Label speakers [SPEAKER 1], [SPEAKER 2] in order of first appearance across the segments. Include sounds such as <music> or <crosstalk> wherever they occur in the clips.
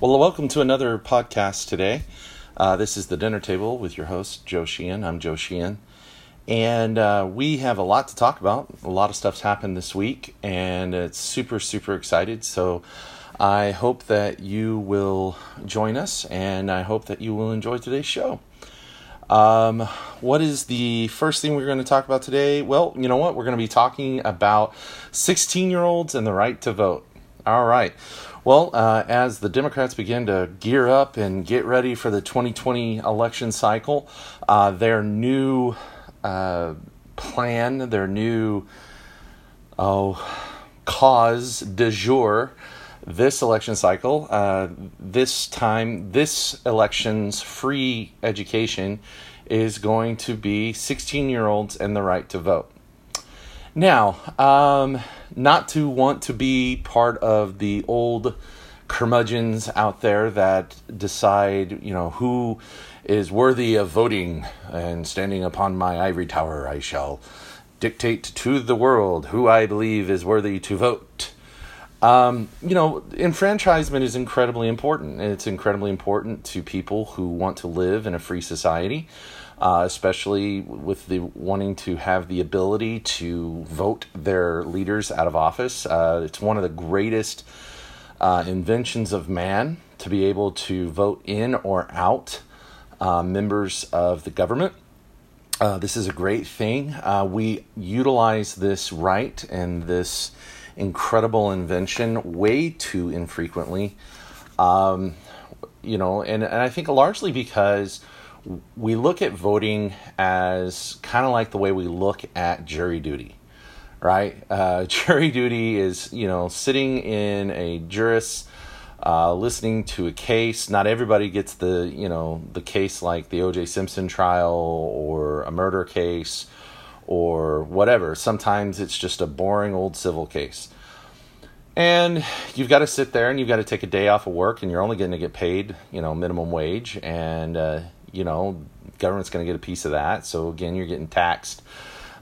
[SPEAKER 1] Well, welcome to another podcast today. Uh, this is the dinner table with your host, Joe Sheehan. I'm Joe Sheehan. And uh, we have a lot to talk about. A lot of stuff's happened this week, and it's super, super excited. So I hope that you will join us, and I hope that you will enjoy today's show. Um, what is the first thing we're going to talk about today? Well, you know what? We're going to be talking about 16 year olds and the right to vote. All right. Well, uh, as the Democrats begin to gear up and get ready for the 2020 election cycle, uh, their new uh, plan, their new oh, cause de jour this election cycle, uh, this time, this election's free education is going to be 16 year olds and the right to vote. Now, um, not to want to be part of the old curmudgeons out there that decide, you know, who is worthy of voting and standing upon my ivory tower, I shall dictate to the world who I believe is worthy to vote. Um, you know, enfranchisement is incredibly important. It's incredibly important to people who want to live in a free society uh, especially with the wanting to have the ability to vote their leaders out of office. Uh, it's one of the greatest uh, inventions of man to be able to vote in or out uh, members of the government. Uh, this is a great thing. Uh, we utilize this right and this incredible invention way too infrequently. Um, you know, and, and I think largely because we look at voting as kind of like the way we look at jury duty, right? Uh, <laughs> jury duty is, you know, sitting in a juris, uh, listening to a case. Not everybody gets the, you know, the case like the O.J. Simpson trial or a murder case or whatever. Sometimes it's just a boring old civil case. And you've got to sit there and you've got to take a day off of work and you're only going to get paid, you know, minimum wage. And, uh, you know, government's going to get a piece of that. So again, you're getting taxed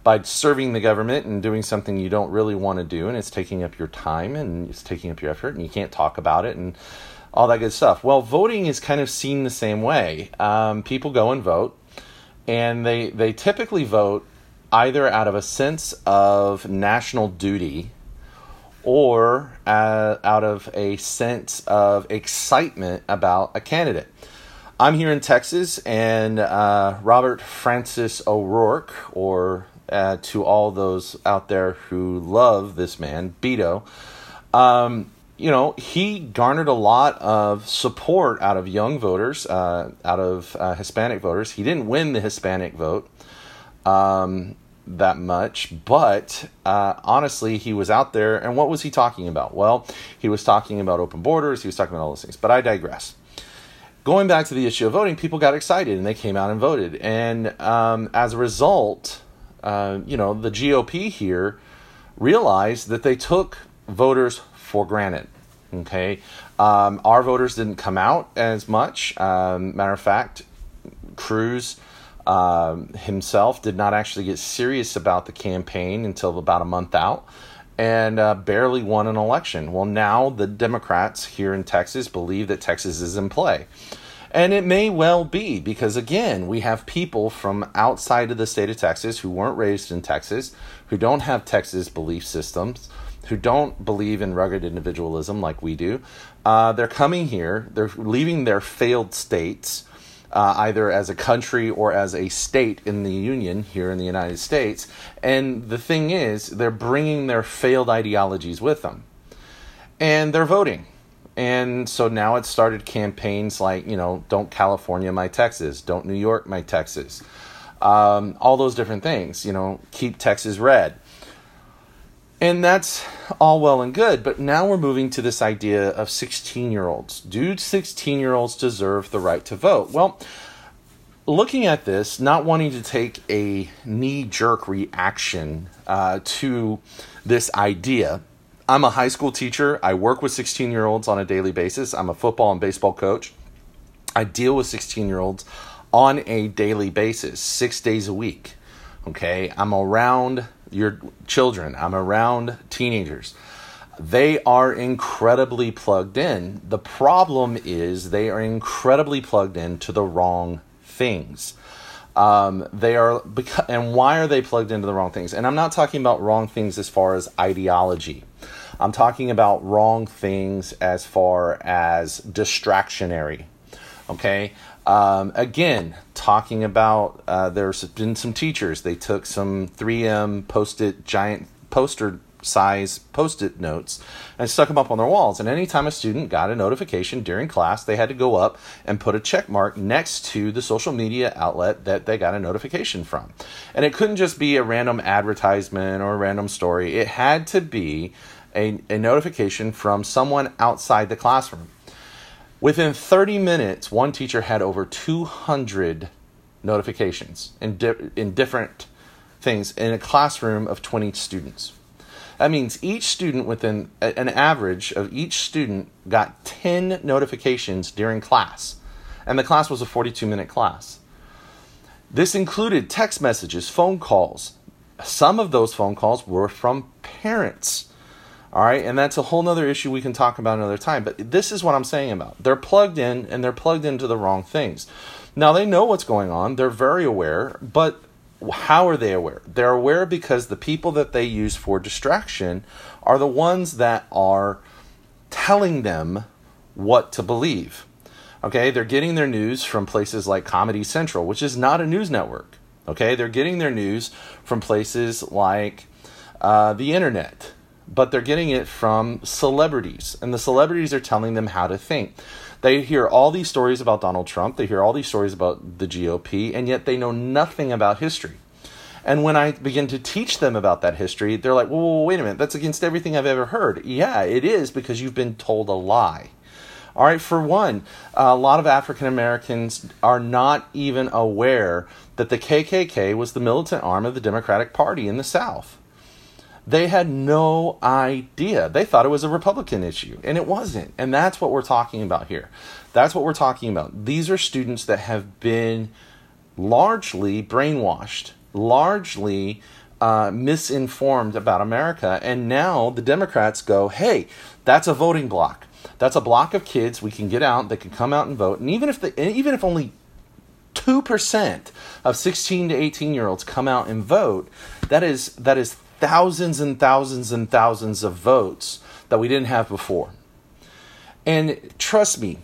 [SPEAKER 1] by serving the government and doing something you don't really want to do, and it's taking up your time and it's taking up your effort, and you can't talk about it and all that good stuff. Well, voting is kind of seen the same way. Um, people go and vote, and they they typically vote either out of a sense of national duty or uh, out of a sense of excitement about a candidate. I'm here in Texas, and uh, Robert Francis O'Rourke, or uh, to all those out there who love this man, Beto, um, you know, he garnered a lot of support out of young voters, uh, out of uh, Hispanic voters. He didn't win the Hispanic vote um, that much, but uh, honestly, he was out there. And what was he talking about? Well, he was talking about open borders, he was talking about all those things, but I digress going back to the issue of voting, people got excited and they came out and voted. And um, as a result, uh, you know, the GOP here realized that they took voters for granted. Okay. Um, our voters didn't come out as much. Um, matter of fact, Cruz um, himself did not actually get serious about the campaign until about a month out and uh, barely won an election. Well, now the Democrats here in Texas believe that Texas is in play. And it may well be because, again, we have people from outside of the state of Texas who weren't raised in Texas, who don't have Texas belief systems, who don't believe in rugged individualism like we do. Uh, they're coming here, they're leaving their failed states uh, either as a country or as a state in the Union here in the United States. And the thing is, they're bringing their failed ideologies with them. And they're voting. And so now it started campaigns like, you know, don't California my Texas, don't New York my Texas, um, all those different things, you know, keep Texas red. And that's all well and good, but now we're moving to this idea of 16 year olds. Do 16 year olds deserve the right to vote? Well, looking at this, not wanting to take a knee jerk reaction uh, to this idea, I'm a high school teacher. I work with 16 year olds on a daily basis. I'm a football and baseball coach. I deal with 16 year olds on a daily basis, six days a week. Okay, I'm around your children. I'm around teenagers. They are incredibly plugged in. The problem is they are incredibly plugged in to the wrong things. Um, they are, and why are they plugged into the wrong things? And I'm not talking about wrong things as far as ideology. I'm talking about wrong things as far as distractionary. Okay. Um, again, talking about uh, there's been some teachers. They took some 3M post-it giant poster size post-it notes and stuck them up on their walls. And anytime a student got a notification during class, they had to go up and put a check mark next to the social media outlet that they got a notification from. And it couldn't just be a random advertisement or a random story. It had to be a, a notification from someone outside the classroom. Within 30 minutes, one teacher had over 200 notifications in, di- in different things in a classroom of 20 students. That means each student within an average of each student got 10 notifications during class. And the class was a 42 minute class. This included text messages, phone calls. Some of those phone calls were from parents. All right, and that's a whole nother issue we can talk about another time. But this is what I'm saying about. They're plugged in and they're plugged into the wrong things. Now they know what's going on, they're very aware, but how are they aware? They're aware because the people that they use for distraction are the ones that are telling them what to believe. Okay, they're getting their news from places like Comedy Central, which is not a news network. Okay, they're getting their news from places like uh, the internet, but they're getting it from celebrities, and the celebrities are telling them how to think. They hear all these stories about Donald Trump, they hear all these stories about the GOP, and yet they know nothing about history. And when I begin to teach them about that history, they're like, well, wait a minute, that's against everything I've ever heard. Yeah, it is because you've been told a lie. All right, for one, a lot of African Americans are not even aware that the KKK was the militant arm of the Democratic Party in the South. They had no idea. They thought it was a Republican issue, and it wasn't. And that's what we're talking about here. That's what we're talking about. These are students that have been largely brainwashed, largely uh, misinformed about America. And now the Democrats go, hey, that's a voting block. That's a block of kids we can get out. They can come out and vote. And even if the, even if only 2% of 16 to 18 year olds come out and vote, that is that is thousands and thousands and thousands of votes that we didn't have before. And trust me,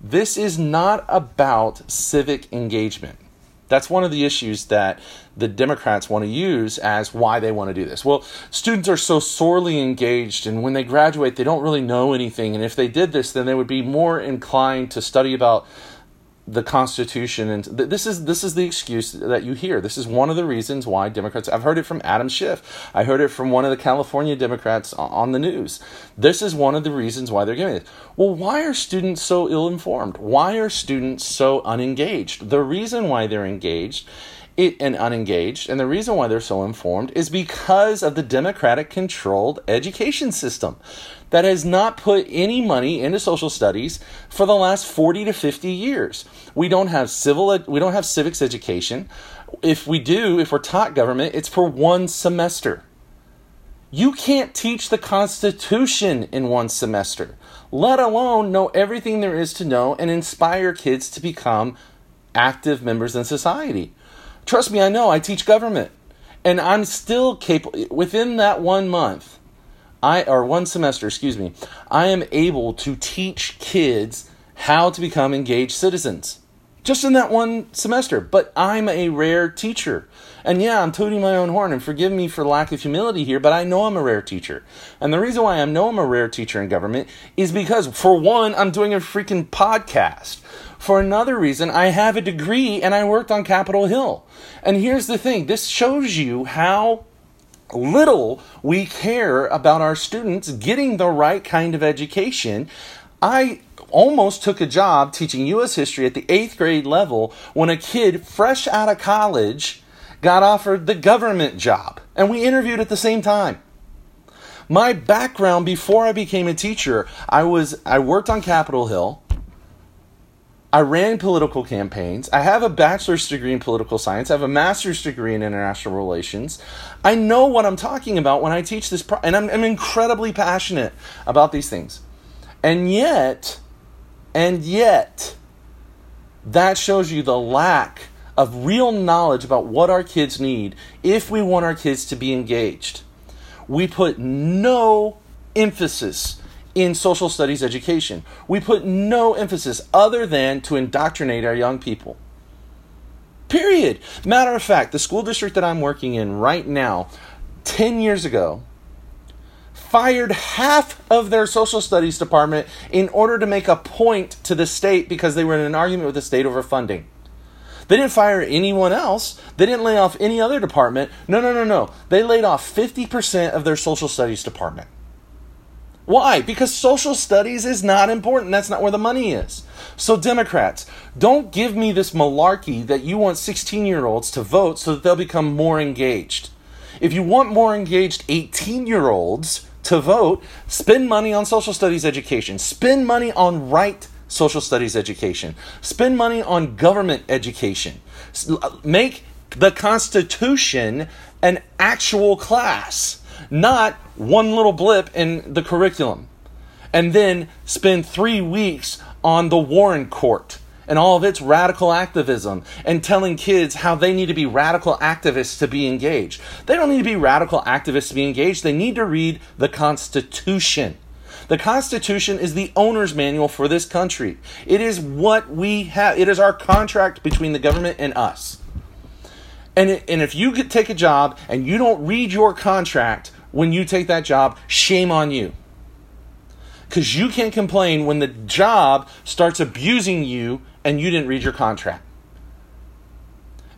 [SPEAKER 1] this is not about civic engagement. That's one of the issues that the Democrats want to use as why they want to do this. Well, students are so sorely engaged, and when they graduate, they don't really know anything. And if they did this, then they would be more inclined to study about the Constitution, and th- this is this is the excuse that you hear. This is one of the reasons why Democrats. I've heard it from Adam Schiff. I heard it from one of the California Democrats on the news. This is one of the reasons why they're giving it. Well, why are students so ill-informed? Why are students so unengaged? The reason why they're engaged it, and unengaged. And the reason why they're so informed is because of the Democratic controlled education system that has not put any money into social studies for the last 40 to 50 years. We don't have civil we don't have civics education. If we do, if we're taught government, it's for one semester. You can't teach the Constitution in one semester, let alone know everything there is to know and inspire kids to become active members in society. Trust me, I know. I teach government. And I'm still capable, within that one month, I, or one semester, excuse me, I am able to teach kids how to become engaged citizens. Just in that one semester. But I'm a rare teacher. And yeah, I'm tooting my own horn, and forgive me for lack of humility here, but I know I'm a rare teacher. And the reason why I know I'm a rare teacher in government is because, for one, I'm doing a freaking podcast. For another reason, I have a degree and I worked on Capitol Hill. And here's the thing this shows you how little we care about our students getting the right kind of education. I almost took a job teaching U.S. history at the eighth grade level when a kid fresh out of college got offered the government job. And we interviewed at the same time. My background before I became a teacher, I was I worked on Capitol Hill. I ran political campaigns. I have a bachelor's degree in political science. I have a master's degree in international relations. I know what I'm talking about when I teach this, pro- and I'm, I'm incredibly passionate about these things. And yet, and yet, that shows you the lack of real knowledge about what our kids need if we want our kids to be engaged. We put no emphasis in social studies education. We put no emphasis other than to indoctrinate our young people. Period. Matter of fact, the school district that I'm working in right now, 10 years ago, fired half of their social studies department in order to make a point to the state because they were in an argument with the state over funding. They didn't fire anyone else. They didn't lay off any other department. No, no, no, no. They laid off 50% of their social studies department. Why? Because social studies is not important. That's not where the money is. So, Democrats, don't give me this malarkey that you want 16 year olds to vote so that they'll become more engaged. If you want more engaged 18 year olds to vote, spend money on social studies education, spend money on right social studies education, spend money on government education, make the Constitution an actual class not one little blip in the curriculum. And then spend three weeks on the Warren Court and all of its radical activism and telling kids how they need to be radical activists to be engaged. They don't need to be radical activists to be engaged. They need to read the Constitution. The Constitution is the owner's manual for this country. It is what we have, it is our contract between the government and us. And, and if you take a job and you don't read your contract when you take that job, shame on you. Because you can't complain when the job starts abusing you and you didn't read your contract.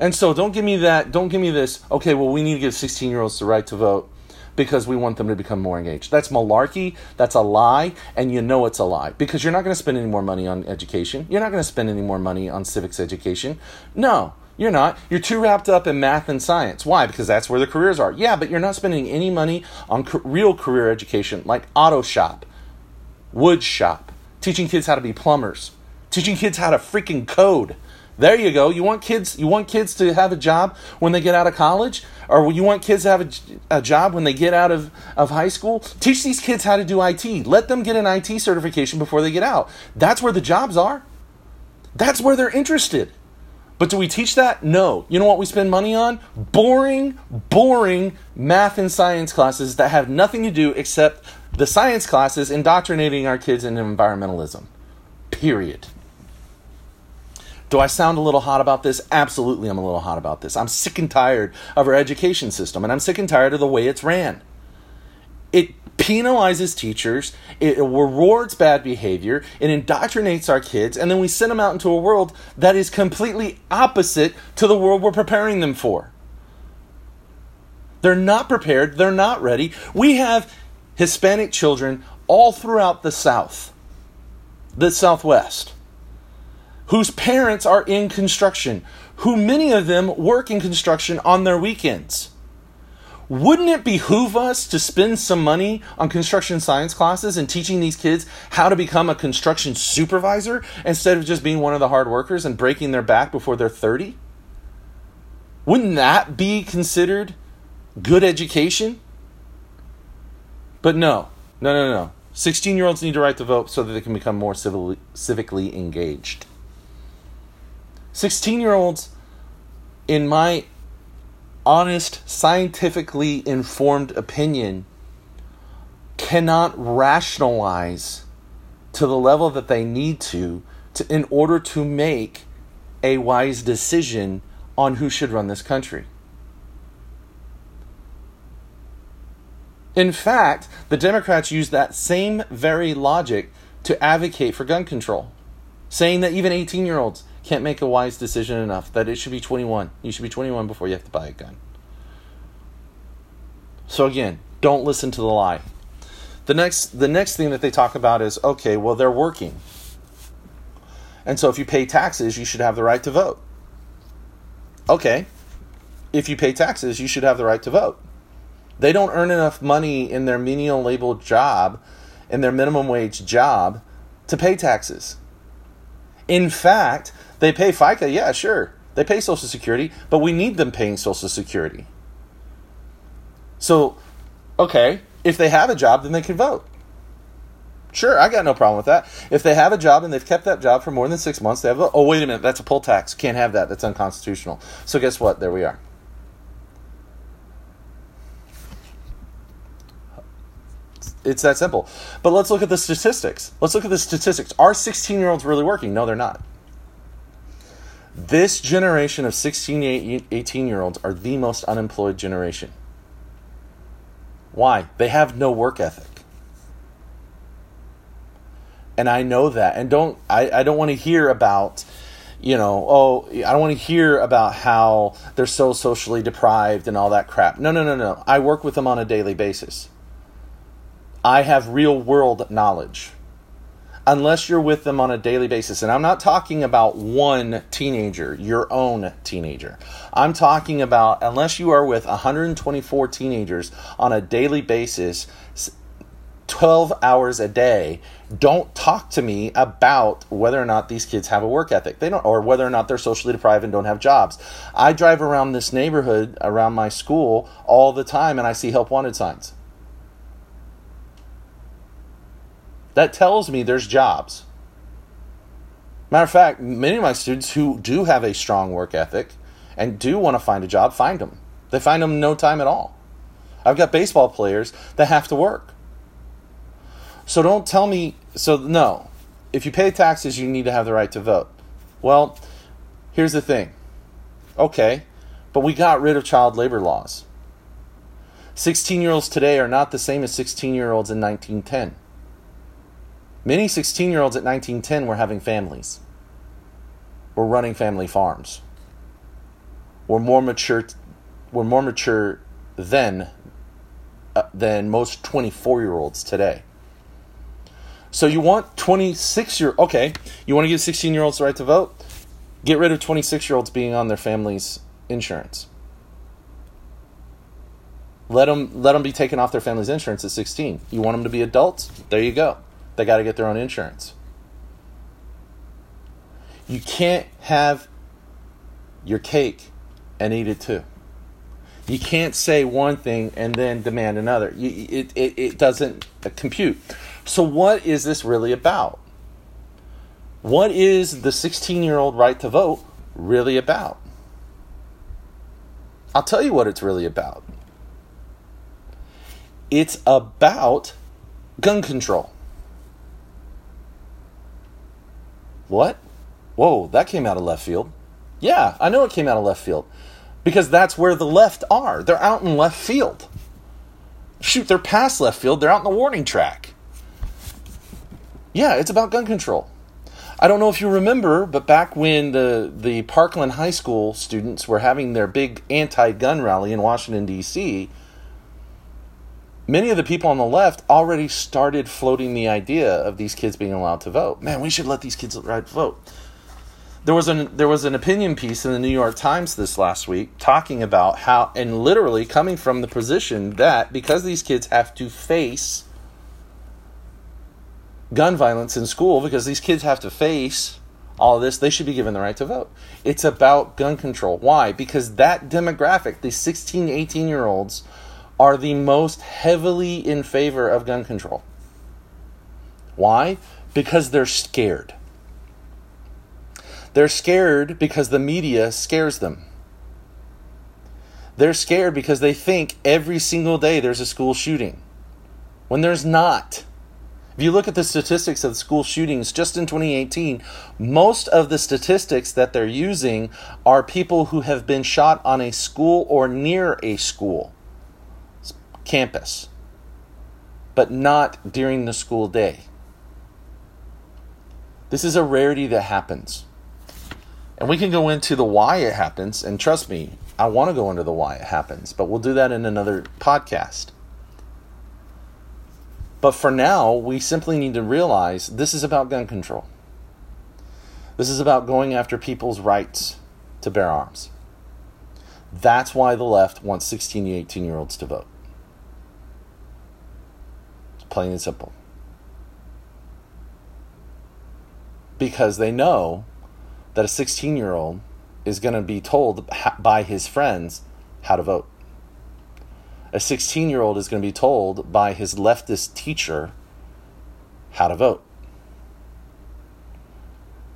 [SPEAKER 1] And so don't give me that, don't give me this, okay, well, we need to give 16 year olds the right to vote because we want them to become more engaged. That's malarkey, that's a lie, and you know it's a lie because you're not going to spend any more money on education. You're not going to spend any more money on civics education. No. You're not. You're too wrapped up in math and science. Why? Because that's where the careers are. Yeah, but you're not spending any money on co- real career education like auto shop, wood shop, teaching kids how to be plumbers, teaching kids how to freaking code. There you go. You want kids you want kids to have a job when they get out of college or you want kids to have a, a job when they get out of, of high school? Teach these kids how to do IT. Let them get an IT certification before they get out. That's where the jobs are. That's where they're interested. But do we teach that? No. You know what we spend money on? Boring, boring math and science classes that have nothing to do except the science classes indoctrinating our kids in environmentalism. Period. Do I sound a little hot about this? Absolutely, I'm a little hot about this. I'm sick and tired of our education system, and I'm sick and tired of the way it's ran. It penalizes teachers, it rewards bad behavior, it indoctrinates our kids, and then we send them out into a world that is completely opposite to the world we're preparing them for. They're not prepared, they're not ready. We have Hispanic children all throughout the South, the Southwest, whose parents are in construction, who many of them work in construction on their weekends wouldn't it behoove us to spend some money on construction science classes and teaching these kids how to become a construction supervisor instead of just being one of the hard workers and breaking their back before they're 30? Wouldn't that be considered good education? But no, no, no, no. 16 year olds need to right to vote so that they can become more civically engaged. 16 year olds, in my honest, scientifically informed opinion cannot rationalize to the level that they need to, to in order to make a wise decision on who should run this country. In fact, the Democrats use that same very logic to advocate for gun control, saying that even 18 year olds can't make a wise decision enough that it should be 21. You should be 21 before you have to buy a gun. So again, don't listen to the lie. The next the next thing that they talk about is okay, well they're working. And so if you pay taxes, you should have the right to vote. Okay. If you pay taxes, you should have the right to vote. They don't earn enough money in their menial labeled job, in their minimum wage job, to pay taxes. In fact, they pay FICA, yeah, sure. They pay Social Security, but we need them paying Social Security. So, okay, if they have a job, then they can vote. Sure, I got no problem with that. If they have a job and they've kept that job for more than six months, they have a, oh wait a minute, that's a poll tax. Can't have that. That's unconstitutional. So guess what? There we are. It's that simple. But let's look at the statistics. Let's look at the statistics. Are 16 year olds really working? No, they're not. This generation of 16, 18 year olds are the most unemployed generation. Why? They have no work ethic. And I know that. And don't I, I don't want to hear about you know, oh, I don't want to hear about how they're so socially deprived and all that crap. No, no, no, no. I work with them on a daily basis. I have real world knowledge. Unless you're with them on a daily basis. And I'm not talking about one teenager, your own teenager. I'm talking about unless you are with 124 teenagers on a daily basis, 12 hours a day, don't talk to me about whether or not these kids have a work ethic. They don't or whether or not they're socially deprived and don't have jobs. I drive around this neighborhood around my school all the time and I see help wanted signs. That tells me there's jobs. Matter of fact, many of my students who do have a strong work ethic and do want to find a job find them. They find them no time at all. I've got baseball players that have to work. So don't tell me, so no. If you pay taxes, you need to have the right to vote. Well, here's the thing. Okay, but we got rid of child labor laws. 16 year olds today are not the same as 16 year olds in 1910. Many 16 year olds at 1910 were having families, were running family farms, were more mature, were more mature then uh, than most 24 year olds today. So you want 26 year okay, you want to give 16 year olds the right to vote? Get rid of 26 year olds being on their family's insurance. Let them let them be taken off their family's insurance at 16. You want them to be adults? There you go. They got to get their own insurance. You can't have your cake and eat it too. You can't say one thing and then demand another. It, it, it doesn't compute. So, what is this really about? What is the 16 year old right to vote really about? I'll tell you what it's really about. It's about gun control. What? Whoa, that came out of left field. Yeah, I know it came out of left field. Because that's where the left are. They're out in left field. Shoot, they're past left field, they're out in the warning track. Yeah, it's about gun control. I don't know if you remember, but back when the, the Parkland High School students were having their big anti gun rally in Washington, D.C., many of the people on the left already started floating the idea of these kids being allowed to vote. Man, we should let these kids vote. There was an there was an opinion piece in the New York Times this last week talking about how and literally coming from the position that because these kids have to face gun violence in school because these kids have to face all this, they should be given the right to vote. It's about gun control. Why? Because that demographic, these 16, 18 year olds, are the most heavily in favor of gun control. Why? Because they're scared. They're scared because the media scares them. They're scared because they think every single day there's a school shooting when there's not. If you look at the statistics of school shootings just in 2018, most of the statistics that they're using are people who have been shot on a school or near a school campus, but not during the school day. This is a rarity that happens. And we can go into the why it happens, and trust me, I want to go into the why it happens, but we'll do that in another podcast. But for now, we simply need to realize this is about gun control. This is about going after people's rights to bear arms. That's why the left wants 16 to 18 year olds to vote. Plain and simple. because they know that a 16 year old is going to be told by his friends how to vote. A 16 year old is going to be told by his leftist teacher how to vote.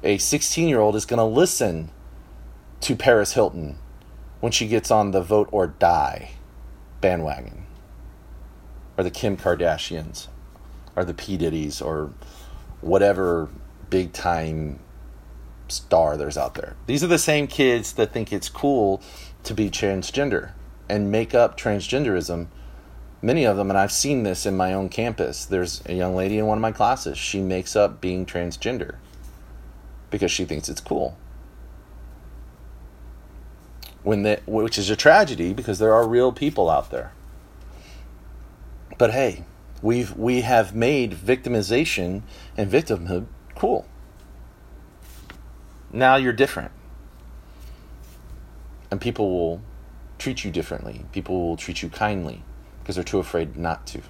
[SPEAKER 1] A 16 year old is going to listen to Paris Hilton when she gets on the vote or die bandwagon, or the Kim Kardashians, or the P. Diddy's, or whatever big time star there's out there. These are the same kids that think it's cool to be transgender and make up transgenderism. Many of them, and I've seen this in my own campus. There's a young lady in one of my classes. She makes up being transgender because she thinks it's cool. When the, which is a tragedy because there are real people out there. But hey, we've we have made victimization and victimhood cool. Now you're different. And people will treat you differently. People will treat you kindly because they're too afraid not to.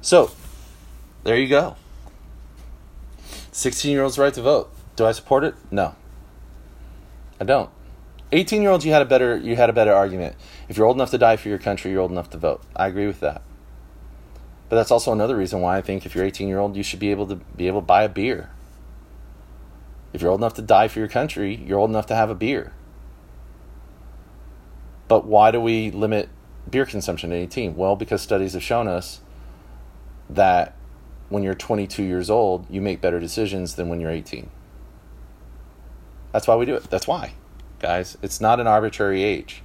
[SPEAKER 1] So, there you go. 16 year olds' right to vote. Do I support it? No. I don't. 18 year olds, you had a better you had a better argument. If you're old enough to die for your country, you're old enough to vote. I agree with that. But that's also another reason why I think if you're 18 year old, you should be able to be able to buy a beer. If you're old enough to die for your country, you're old enough to have a beer. But why do we limit beer consumption at 18? Well, because studies have shown us that when you're 22 years old, you make better decisions than when you're 18. That's why we do it. That's why, guys. It's not an arbitrary age.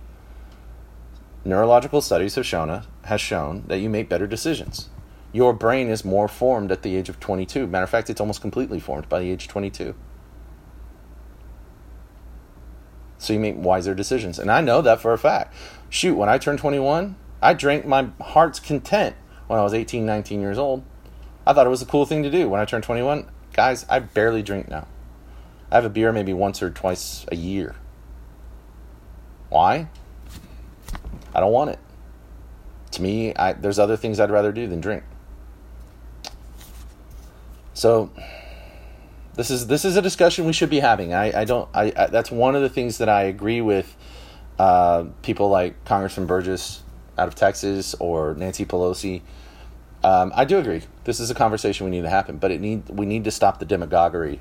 [SPEAKER 1] Neurological studies have shown us, has shown that you make better decisions. Your brain is more formed at the age of 22. Matter of fact, it's almost completely formed by the age of 22. So you make wiser decisions. And I know that for a fact. Shoot, when I turned 21, I drank my heart's content when I was 18, 19 years old. I thought it was a cool thing to do. When I turned 21, guys, I barely drink now. I have a beer maybe once or twice a year. Why? I don't want it. To me, I, there's other things I'd rather do than drink. So this is this is a discussion we should be having. I, I don't. I, I that's one of the things that I agree with uh, people like Congressman Burgess out of Texas or Nancy Pelosi um, I do agree. This is a conversation we need to happen, but it need we need to stop the demagoguery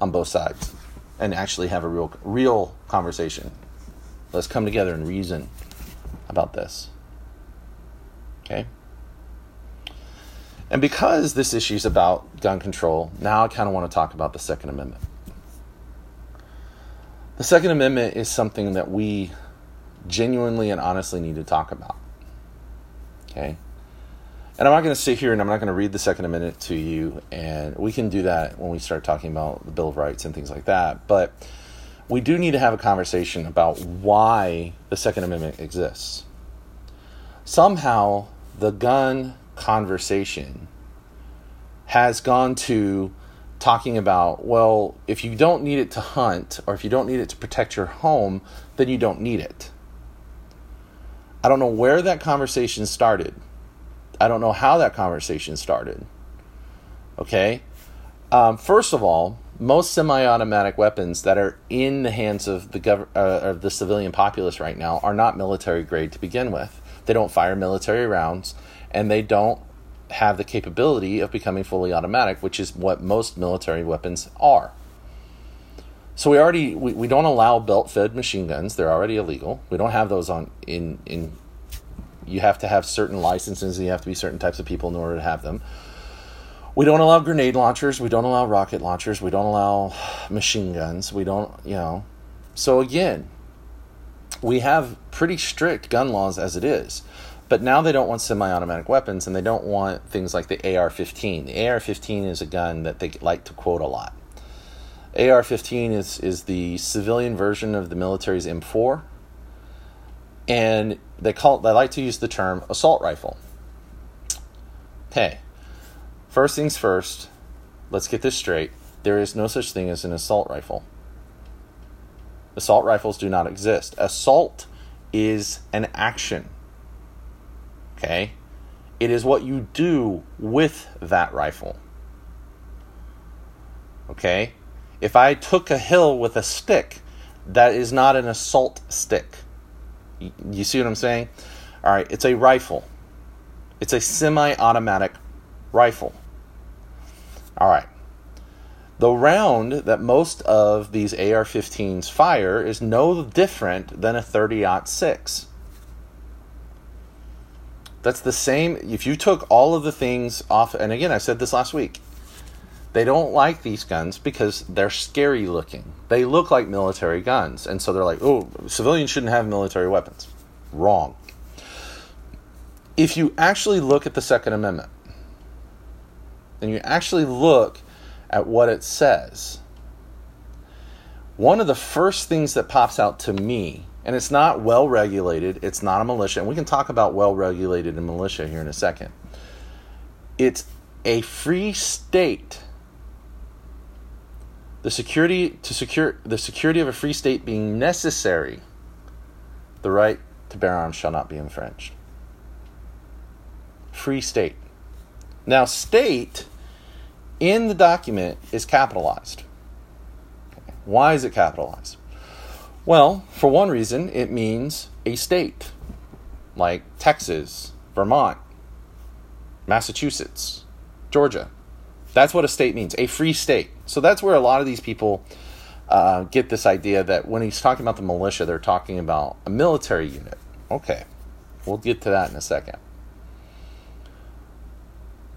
[SPEAKER 1] on both sides and actually have a real real conversation. Let's come together and reason about this. Okay? And because this issue is about gun control, now I kind of want to talk about the Second Amendment. The Second Amendment is something that we genuinely and honestly need to talk about. Okay? And I'm not going to sit here and I'm not going to read the Second Amendment to you, and we can do that when we start talking about the Bill of Rights and things like that. But we do need to have a conversation about why the Second Amendment exists. Somehow, the gun conversation has gone to talking about, well, if you don't need it to hunt or if you don't need it to protect your home, then you don't need it. I don't know where that conversation started I don't know how that conversation started. Okay? Um, first of all, most semi-automatic weapons that are in the hands of the gov- uh, of the civilian populace right now are not military grade to begin with. They don't fire military rounds, and they don't have the capability of becoming fully automatic, which is what most military weapons are. So we already we, we don't allow belt-fed machine guns; they're already illegal. We don't have those on in in you have to have certain licenses, you have to be certain types of people in order to have them. We don't allow grenade launchers, we don't allow rocket launchers, we don't allow machine guns, we don't, you know. So again, we have pretty strict gun laws as it is. But now they don't want semi automatic weapons and they don't want things like the AR 15. The AR 15 is a gun that they like to quote a lot. AR 15 is, is the civilian version of the military's M4 and they call they like to use the term assault rifle. Okay, first things first, let's get this straight. There is no such thing as an assault rifle. Assault rifles do not exist. Assault is an action. Okay? It is what you do with that rifle. Okay? If I took a hill with a stick, that is not an assault stick. You, see what I'm saying? All right, it's a rifle. It's a semi automatic rifle. All right. The round that most of these AR 15s fire is no different than a 30 6. That's the same. If you took all of the things off, and again, I said this last week, they don't like these guns because they're scary looking. They look like military guns. And so they're like, oh, civilians shouldn't have military weapons. Wrong. If you actually look at the Second Amendment, and you actually look at what it says, one of the first things that pops out to me and it's not well regulated. It's not a militia. And we can talk about well regulated and militia here in a second. It's a free state. The security to secure the security of a free state being necessary, the right to bear arms shall not be infringed. Free state. Now, state in the document is capitalized. Why is it capitalized? Well, for one reason, it means a state like Texas, Vermont, Massachusetts, Georgia. That's what a state means, a free state. So that's where a lot of these people uh, get this idea that when he's talking about the militia, they're talking about a military unit. Okay, we'll get to that in a second.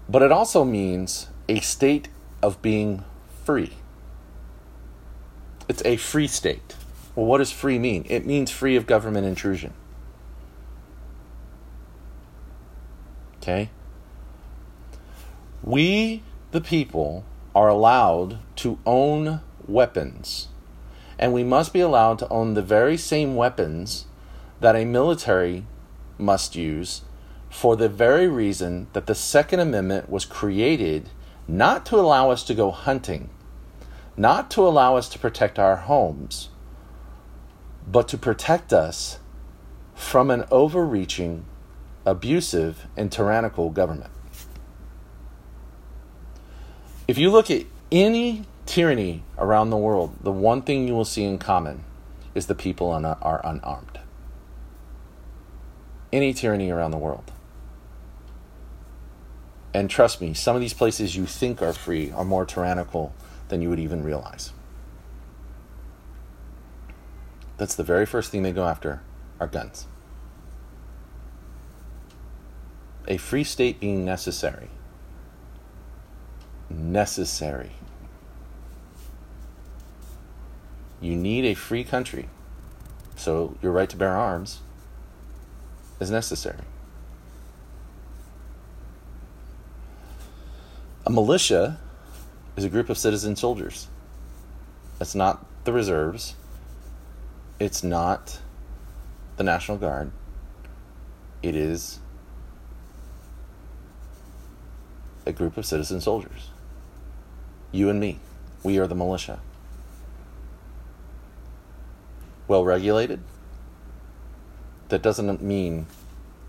[SPEAKER 1] But it also means a state of being free. It's a free state. Well, what does free mean? It means free of government intrusion. Okay? We, the people, are allowed to own weapons. And we must be allowed to own the very same weapons that a military must use for the very reason that the Second Amendment was created not to allow us to go hunting, not to allow us to protect our homes, but to protect us from an overreaching, abusive, and tyrannical government. If you look at any tyranny around the world, the one thing you will see in common is the people are unarmed. Any tyranny around the world. And trust me, some of these places you think are free are more tyrannical than you would even realize. That's the very first thing they go after are guns. A free state being necessary. Necessary. You need a free country. So your right to bear arms is necessary. A militia is a group of citizen soldiers. That's not the reserves. It's not the National Guard. It is a group of citizen soldiers. You and me. We are the militia. Well regulated? That doesn't mean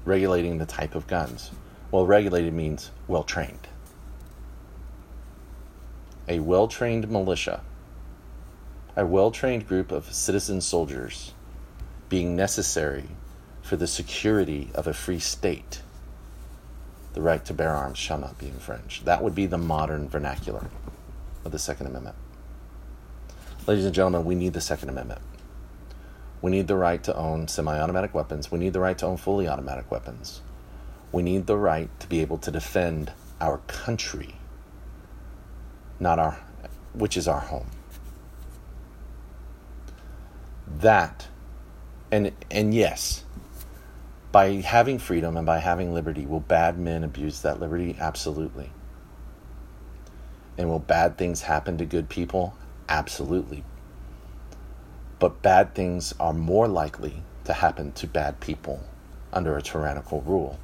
[SPEAKER 1] regulating the type of guns. Well regulated means well trained. A well trained militia a well trained group of citizen soldiers being necessary for the security of a free state, the right to bear arms shall not be infringed. That would be the modern vernacular of the Second Amendment. Ladies and gentlemen, we need the Second Amendment. We need the right to own semi automatic weapons. We need the right to own fully automatic weapons. We need the right to be able to defend our country, not our, which is our home that and and yes by having freedom and by having liberty will bad men abuse that liberty absolutely and will bad things happen to good people absolutely but bad things are more likely to happen to bad people under a tyrannical rule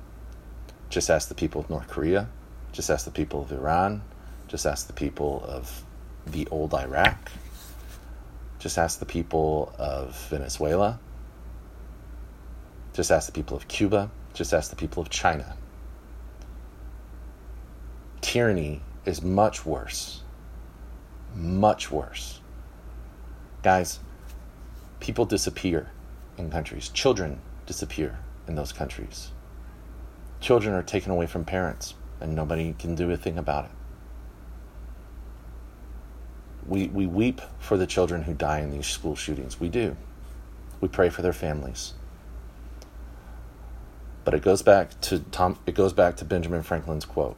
[SPEAKER 1] just ask the people of north korea just ask the people of iran just ask the people of the old iraq just ask the people of Venezuela. Just ask the people of Cuba. Just ask the people of China. tyranny is much worse. Much worse. Guys, people disappear in countries, children disappear in those countries. Children are taken away from parents, and nobody can do a thing about it. We, we weep for the children who die in these school shootings. We do. We pray for their families. But it goes back to Tom it goes back to Benjamin Franklin's quote.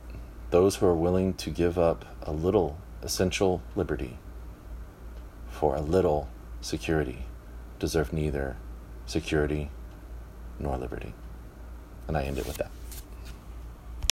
[SPEAKER 1] Those who are willing to give up a little essential liberty for a little security deserve neither security nor liberty. And I end it with that.